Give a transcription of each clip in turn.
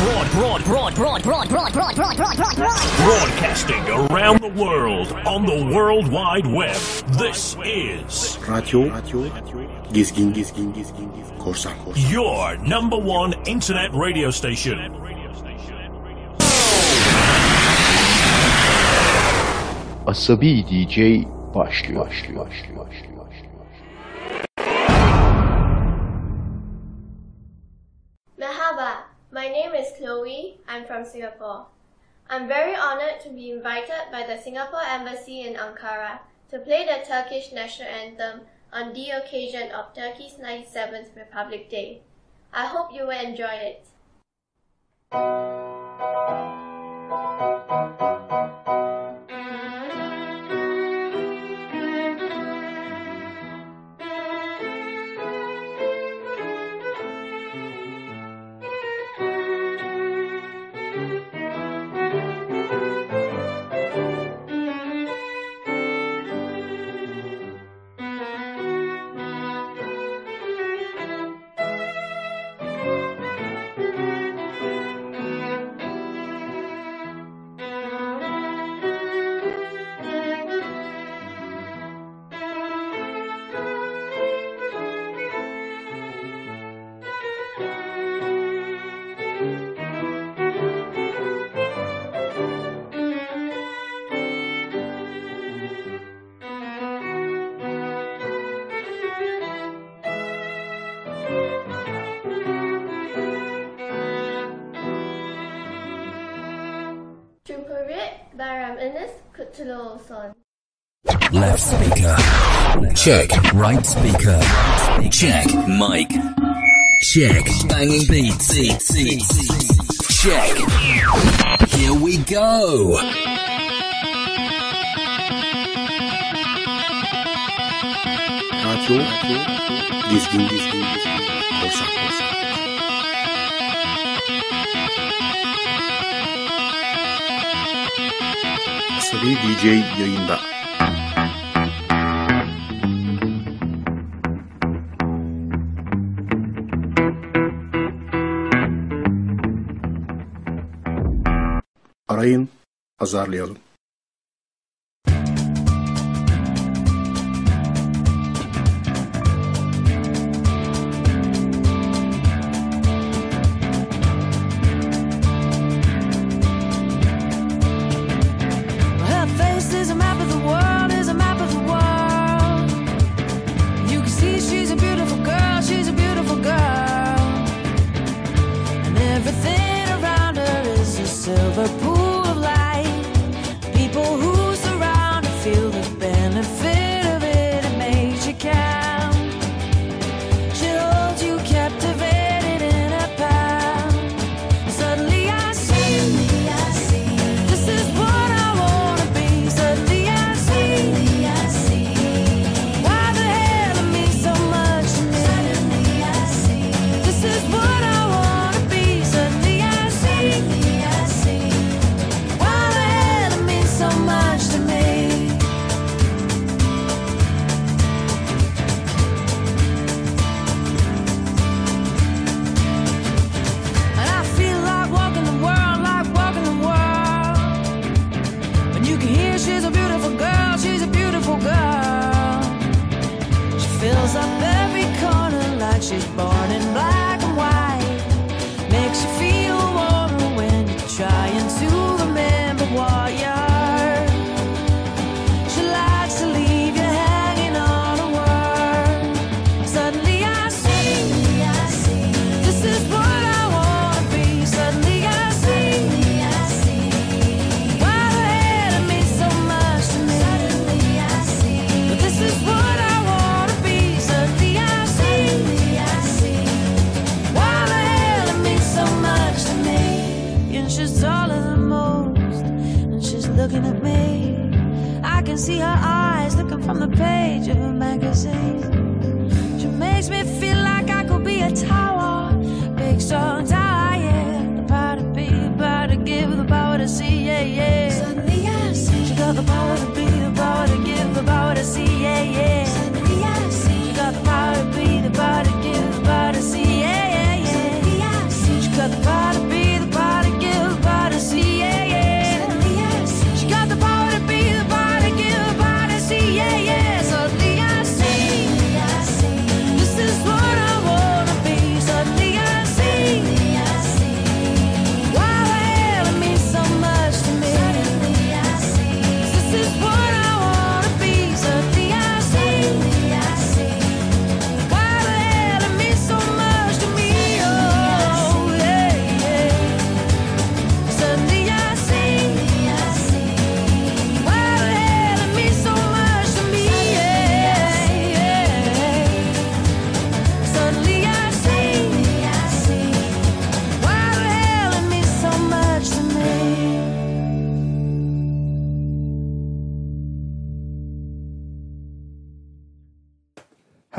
Broad, broad, broad, broad, broad, broad, broad, broad, broad, broad, broad. Broadcasting around the world on the World Wide Web. This is Radio Gizgin Your number one internet radio station. DJ başlıyor. başlıyor, başlıyor, başlıyor. I'm from Singapore. I'm very honored to be invited by the Singapore Embassy in Ankara to play the Turkish national anthem on the occasion of Turkey's 97th Republic Day. I hope you will enjoy it. on. Left speaker. Check. Right speaker. Check. Mic. Check. Banging beats. Check. Here we go. Radio. Lisbon. Lisbon. Lisbon. Salih DJ yayında. Arayın, azarlayalım.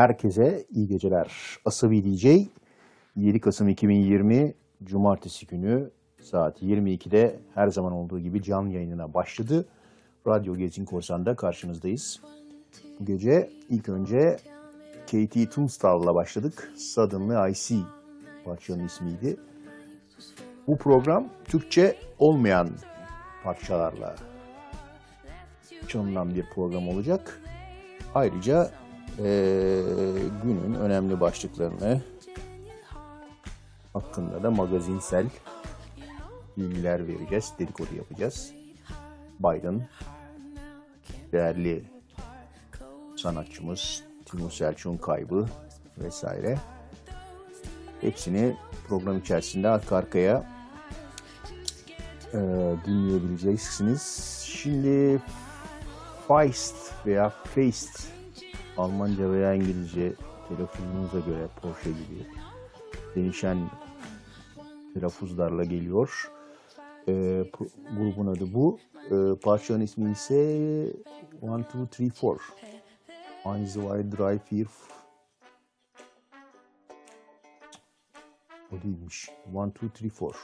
Herkese iyi geceler. Asabi DJ 7 Kasım 2020 Cumartesi günü saat 22'de her zaman olduğu gibi canlı yayınına başladı. Radyo Gezin Korsan'da karşınızdayız. Bu gece ilk önce KT Tunstall'la başladık. Suddenly I See parçanın ismiydi. Bu program Türkçe olmayan parçalarla çalınan bir program olacak. Ayrıca eee, günün önemli başlıklarını hakkında da magazinsel bilgiler vereceğiz, dedikodu yapacağız. Biden, değerli sanatçımız Timur Selçuk'un kaybı vesaire. Hepsini program içerisinde arka arkaya e, dinleyebileceksiniz. Şimdi Feist veya Feist Almanca veya İngilizce telaffuzunuza göre Porsche gibi değişen telaffuzlarla geliyor. E, grubun adı bu. Ee, e, parçanın ismi ise 1, 2, 3, 4. Einzweil, Dry, Fear. O değilmiş. 1, 2, 3, 4.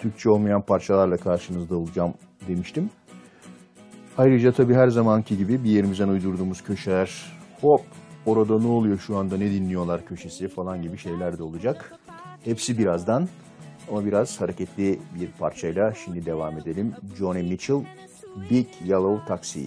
Türkçe olmayan parçalarla karşınızda olacağım demiştim. Ayrıca tabii her zamanki gibi bir yerimizden uydurduğumuz köşeler, hop orada ne oluyor şu anda ne dinliyorlar köşesi falan gibi şeyler de olacak. Hepsi birazdan ama biraz hareketli bir parçayla şimdi devam edelim. Johnny Mitchell, Big Yellow Taxi.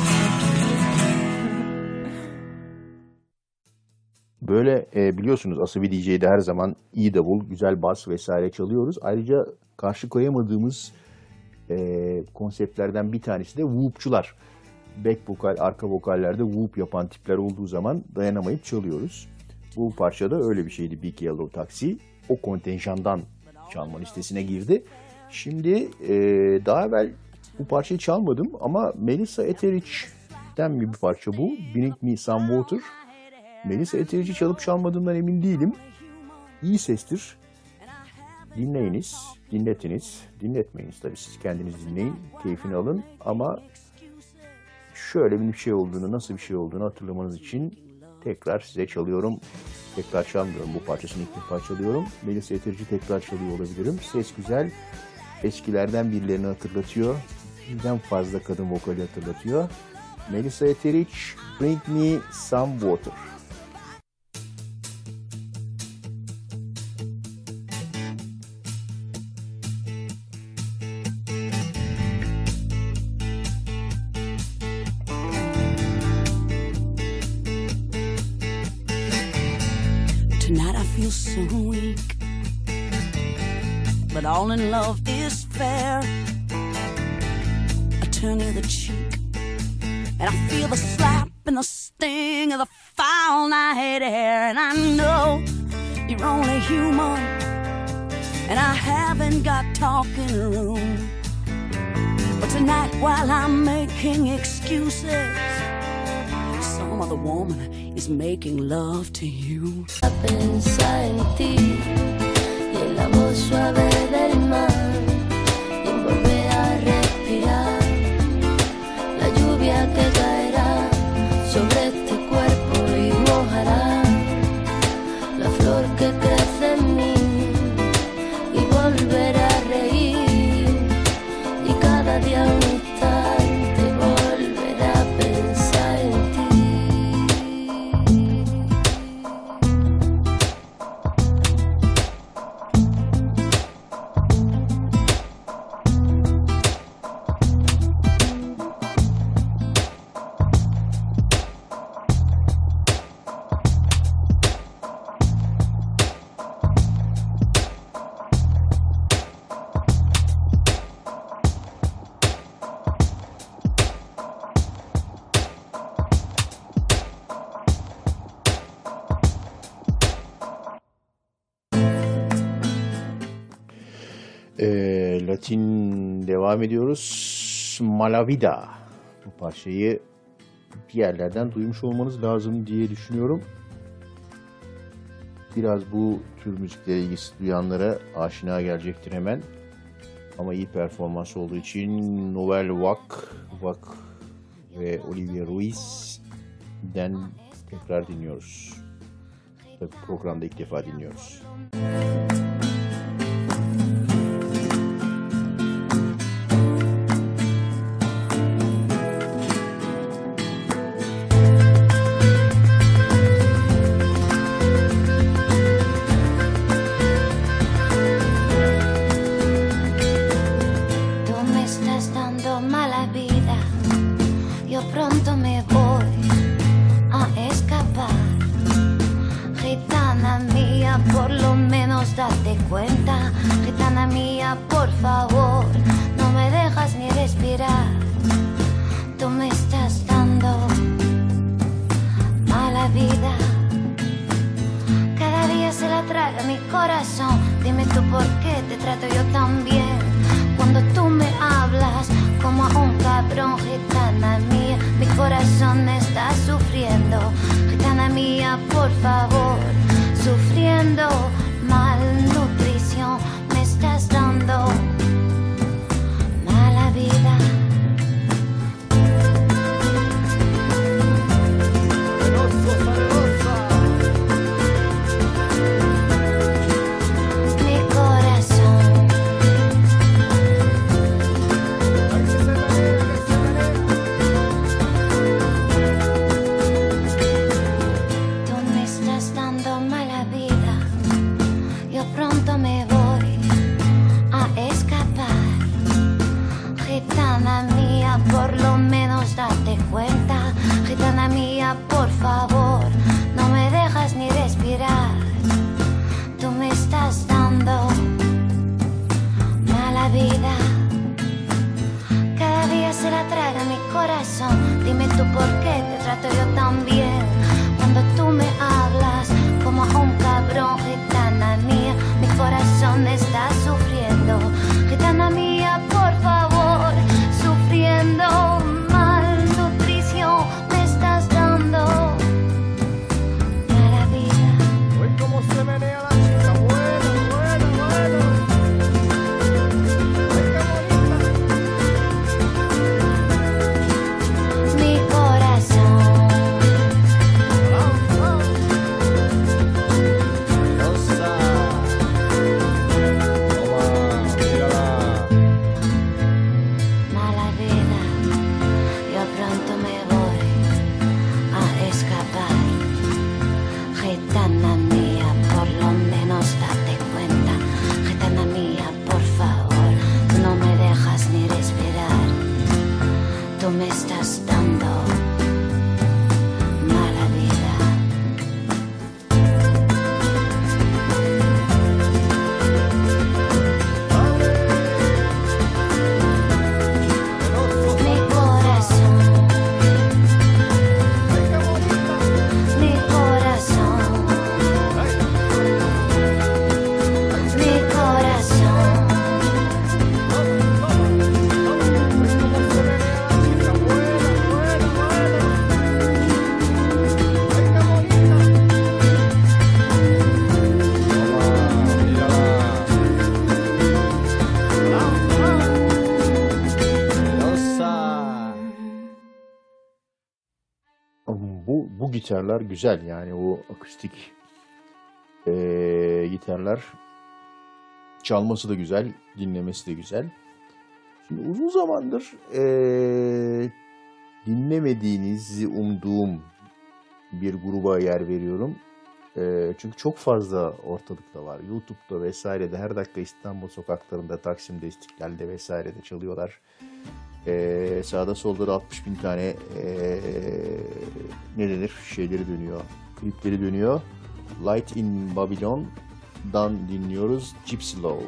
Böyle e, biliyorsunuz Asabi DJ'de her zaman iyi davul, güzel bas vesaire çalıyoruz. Ayrıca karşı koyamadığımız e, konseptlerden bir tanesi de whoopçular. Back vokal, arka vokallerde whoop yapan tipler olduğu zaman dayanamayıp çalıyoruz. Bu parça da öyle bir şeydi Big Yellow Taxi. O kontenjandan çalma listesine girdi. Şimdi e, daha evvel bu parçayı çalmadım ama Melissa Etheridge'den bir parça bu. Bring Me Some Water. Melisa Etheridge'i çalıp çalmadığımdan emin değilim. İyi sestir. Dinleyiniz, dinletiniz. Dinletmeyiniz tabii siz kendiniz dinleyin, keyfini alın. Ama şöyle bir şey olduğunu, nasıl bir şey olduğunu hatırlamanız için tekrar size çalıyorum. Tekrar çalmıyorum bu parçasını ilk defa çalıyorum. Melisa Etheridge'i tekrar çalıyor olabilirim. Ses güzel. Eskilerden birilerini hatırlatıyor. Birden fazla kadın vokali hatırlatıyor. Melissa Etheridge, Bring Me Some Water. All love is fair. I turn the cheek. And I feel the slap and the sting of the foul night air. And I know you're only human. And I haven't got talking room. But tonight, while I'm making excuses, some other woman is making love to you. ti y en la suave del Ee, Latin devam ediyoruz. Malavida. Bu parçayı bir yerlerden duymuş olmanız lazım diye düşünüyorum. biraz bu tür müziklere ilgisi duyanlara aşina gelecektir hemen. Ama iyi performans olduğu için Noel Vak, Vak ve Olivia Ruiz'den tekrar dinliyoruz. Tabii programda ilk defa dinliyoruz. Tú Cada día se la traga mi corazón. Dime tú por qué te trato yo tan bien. Cuando tú me hablas como a un cabrón, gitana mía, mi corazón está sufriendo. Gitana mía, por favor, sufriendo malnutrición, gitarlar güzel yani o akustik eee, gitarlar çalması da güzel, dinlemesi de güzel. Şimdi uzun zamandır eee, dinlemediğinizi umduğum bir gruba yer veriyorum. Eee, çünkü çok fazla ortalıkta var. YouTube'da vesairede her dakika İstanbul sokaklarında, Taksim'de, İstiklal'de vesairede çalıyorlar. Ee, sağda solda da 60 bin tane ee, ne denir şeyleri dönüyor, klipleri dönüyor. Light in Babylon'dan dinliyoruz Gypsy Love.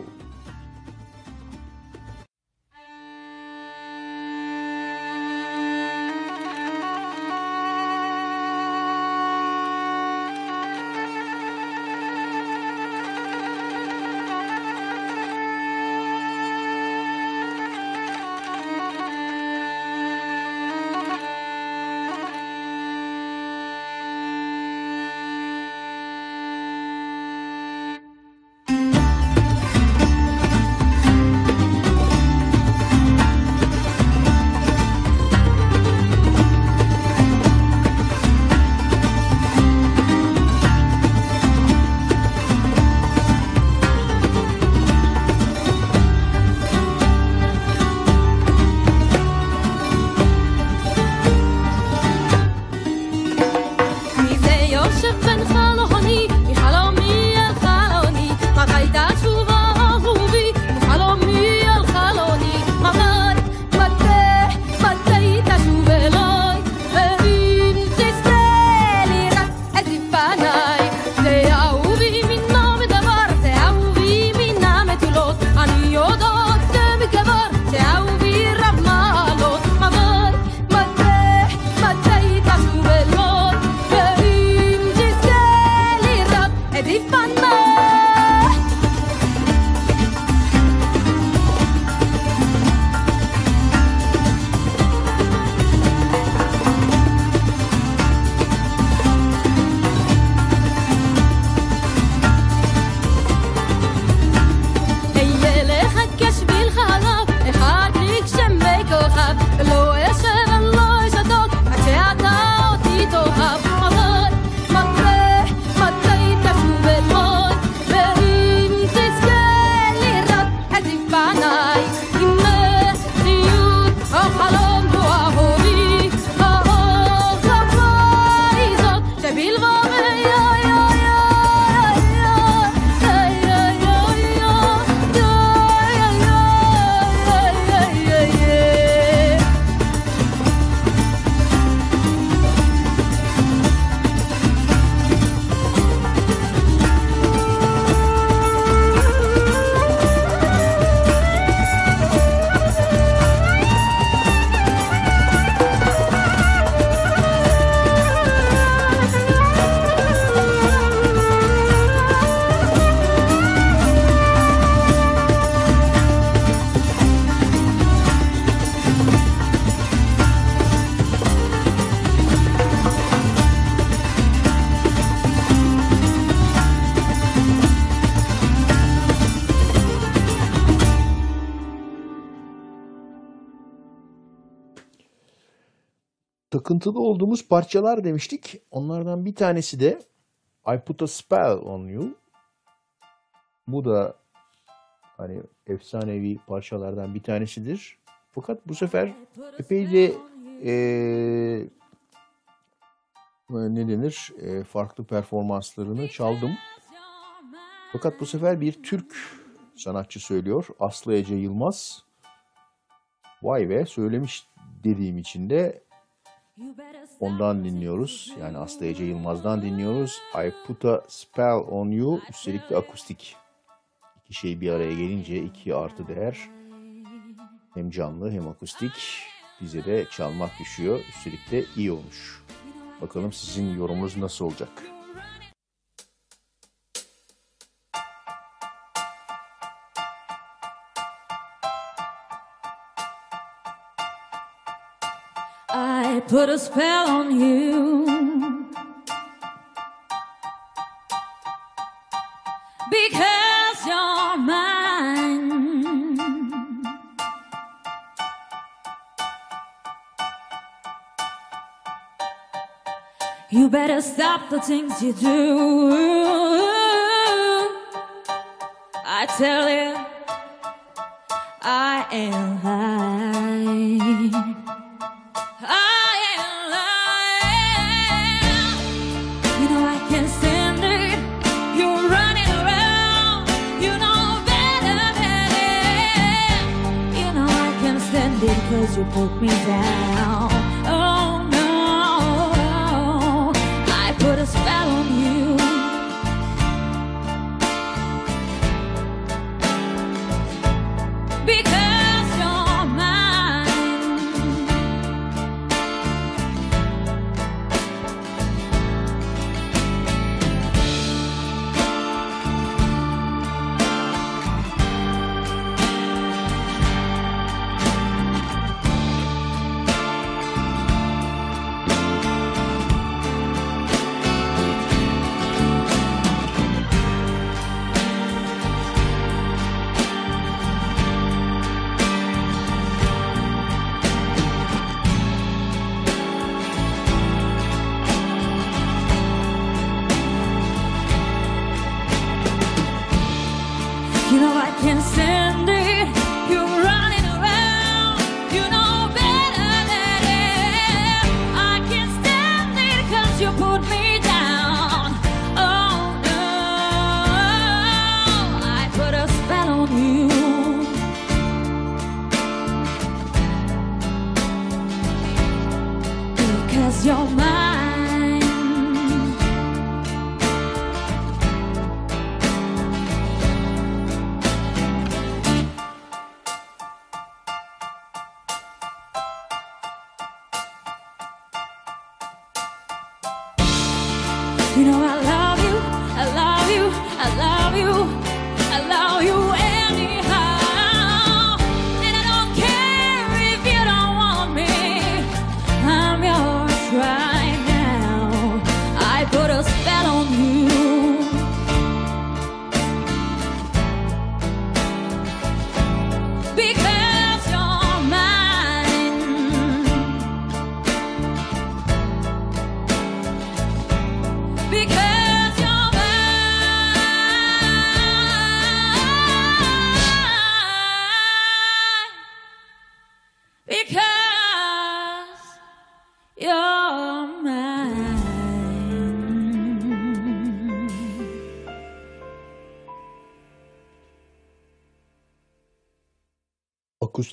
Takıntılı olduğumuz parçalar demiştik. Onlardan bir tanesi de I Put a Spell on You. Bu da hani efsanevi parçalardan bir tanesidir. Fakat bu sefer epey de eee, ne denir eee, farklı performanslarını çaldım. Fakat bu sefer bir Türk sanatçı söylüyor. Aslı Ece Yılmaz. Vay be söylemiş dediğim için de ondan dinliyoruz. Yani Aslı Ece Yılmaz'dan dinliyoruz. I Put a Spell on You. Üstelik de akustik. İki şey bir araya gelince iki artı değer. Hem canlı hem akustik. Bize de çalmak düşüyor. Üstelik de iyi olmuş. Bakalım sizin yorumunuz nasıl olacak? Put a spell on you because you're mine. You better stop the things you do. I tell you, I am lying. İt because you put me down. Because you're mine.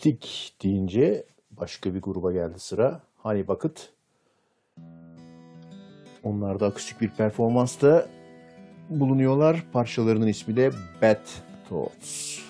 akustik deyince başka bir gruba geldi sıra. Hani Bucket. Onlar da akustik bir performansta bulunuyorlar. Parçalarının ismi de Bad Thoughts.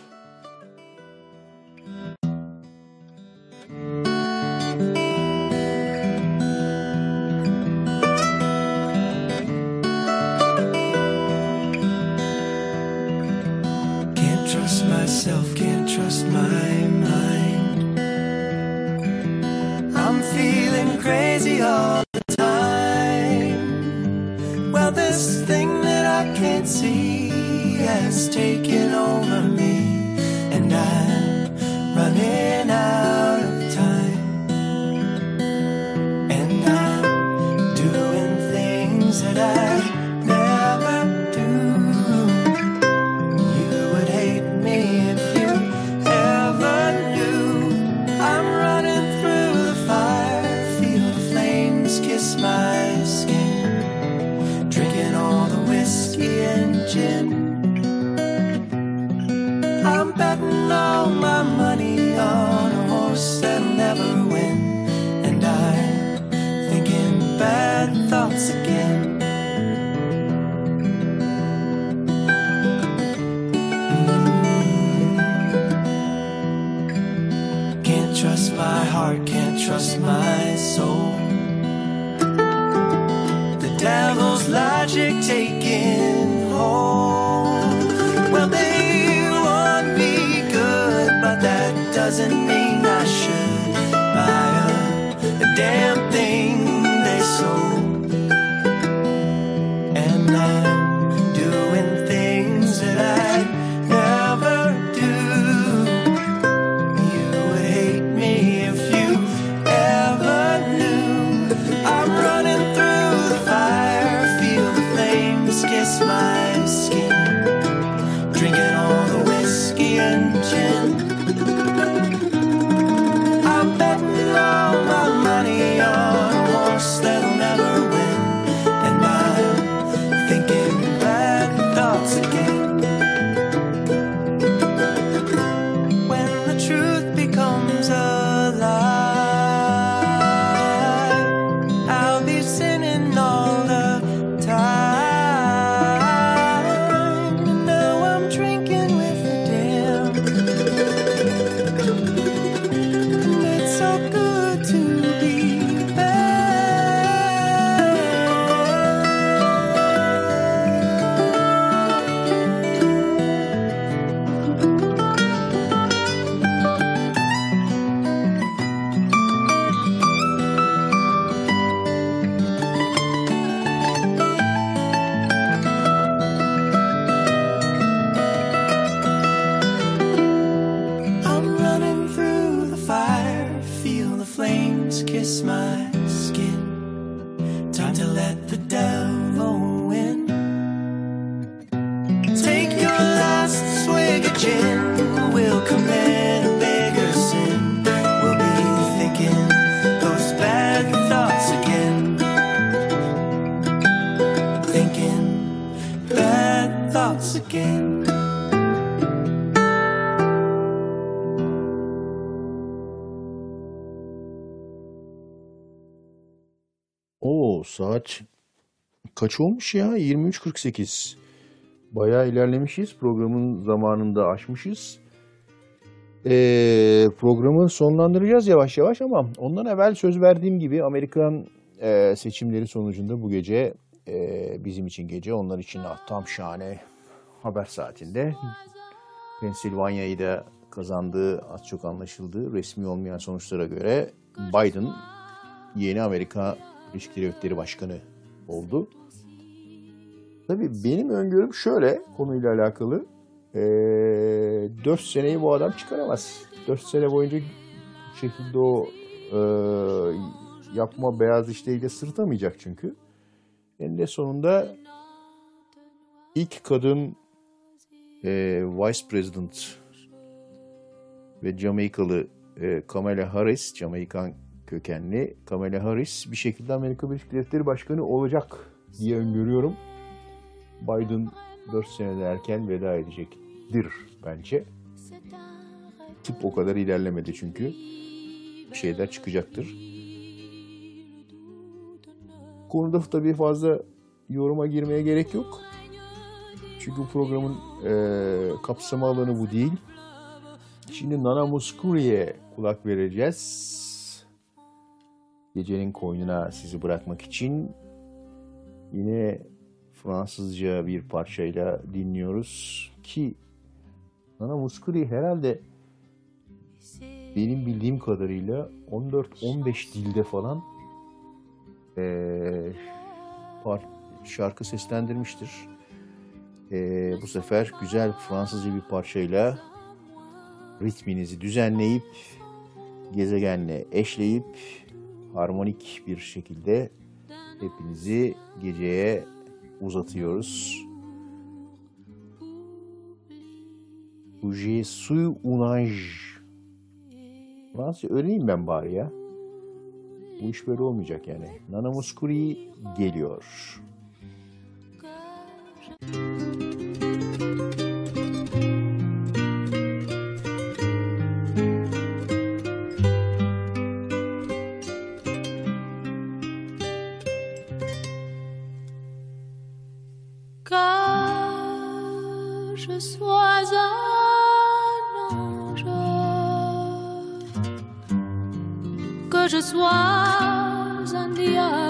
again. Oo saat kaç olmuş ya? 23.48. Bayağı ilerlemişiz. Programın zamanında aşmışız. Ee, programı sonlandıracağız yavaş yavaş ama ondan evvel söz verdiğim gibi Amerikan e, seçimleri sonucunda bu gece e, bizim için gece, onlar için ah, tam şahane haber saatinde Pensilvanya'yı da kazandığı az çok anlaşıldı. Resmi olmayan sonuçlara göre Biden yeni Amerika Birleşik Devletleri Başkanı oldu. Tabii benim öngörüm şöyle konuyla alakalı. Ee, 4 seneyi bu adam çıkaramaz. 4 sene boyunca bu şekilde o e, yapma beyaz işleriyle sırtamayacak çünkü. Eninde sonunda ilk kadın e, Vice President ve Jamaikalı e, Kamala Harris, Jamaikan kökenli Kamala Harris bir şekilde Amerika Birleşik Devletleri Başkanı olacak diye öngörüyorum. Biden 4 senede erken veda edecektir bence. Tıp o kadar ilerlemedi çünkü. Bir şeyler çıkacaktır. Konuda tabii fazla yoruma girmeye gerek yok. Çünkü bu programın e, kapsama alanı bu değil. Şimdi Nana Muscuri'ye kulak vereceğiz. Gecenin koynuna sizi bırakmak için yine Fransızca bir parçayla dinliyoruz ki Nana Muscuri herhalde benim bildiğim kadarıyla 14-15 dilde falan par- şarkı seslendirmiştir. Eee, bu sefer güzel Fransızca bir parçayla ritminizi düzenleyip gezegenle eşleyip harmonik bir şekilde hepinizi geceye uzatıyoruz. Je suis un ange. Fransızca öğreneyim ben bari ya. Bu iş böyle olmayacak yani. Nana Muscuri geliyor. Que je sois un ange, que je sois un diable,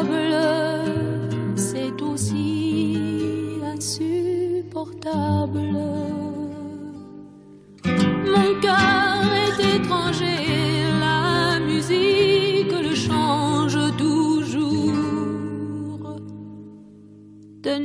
Mon cœur est étranger, la musique le change toujours. De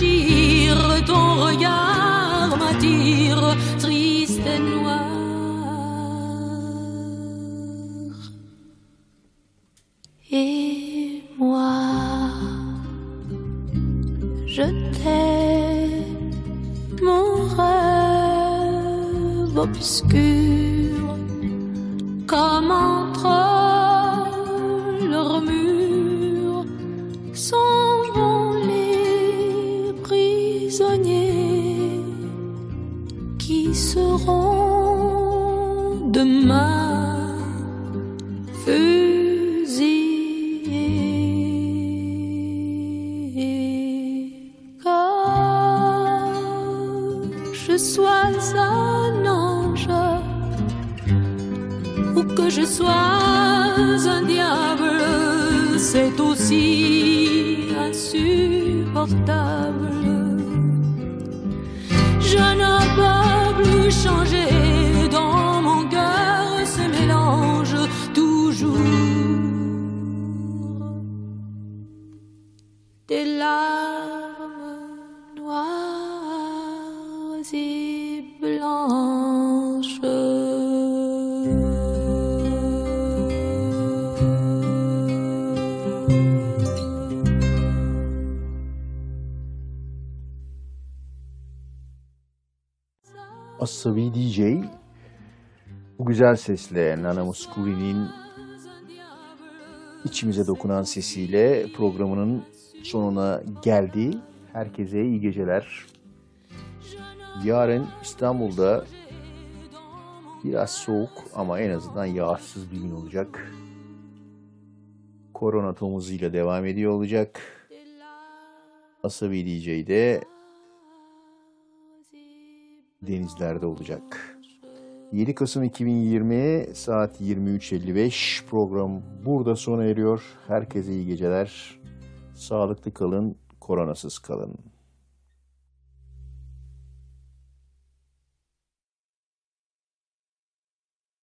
me Asabi DJ bu güzel sesle Nana Muscuri'nin içimize dokunan sesiyle programının sonuna geldi. Herkese iyi geceler. Yarın İstanbul'da biraz soğuk ama en azından yağsız bir gün olacak. Korona tomuzuyla devam ediyor olacak. Asabi DJ de denizlerde olacak. 7 Kasım 2020 saat 23.55 program burada sona eriyor. Herkese iyi geceler. Sağlıklı kalın, koronasız kalın.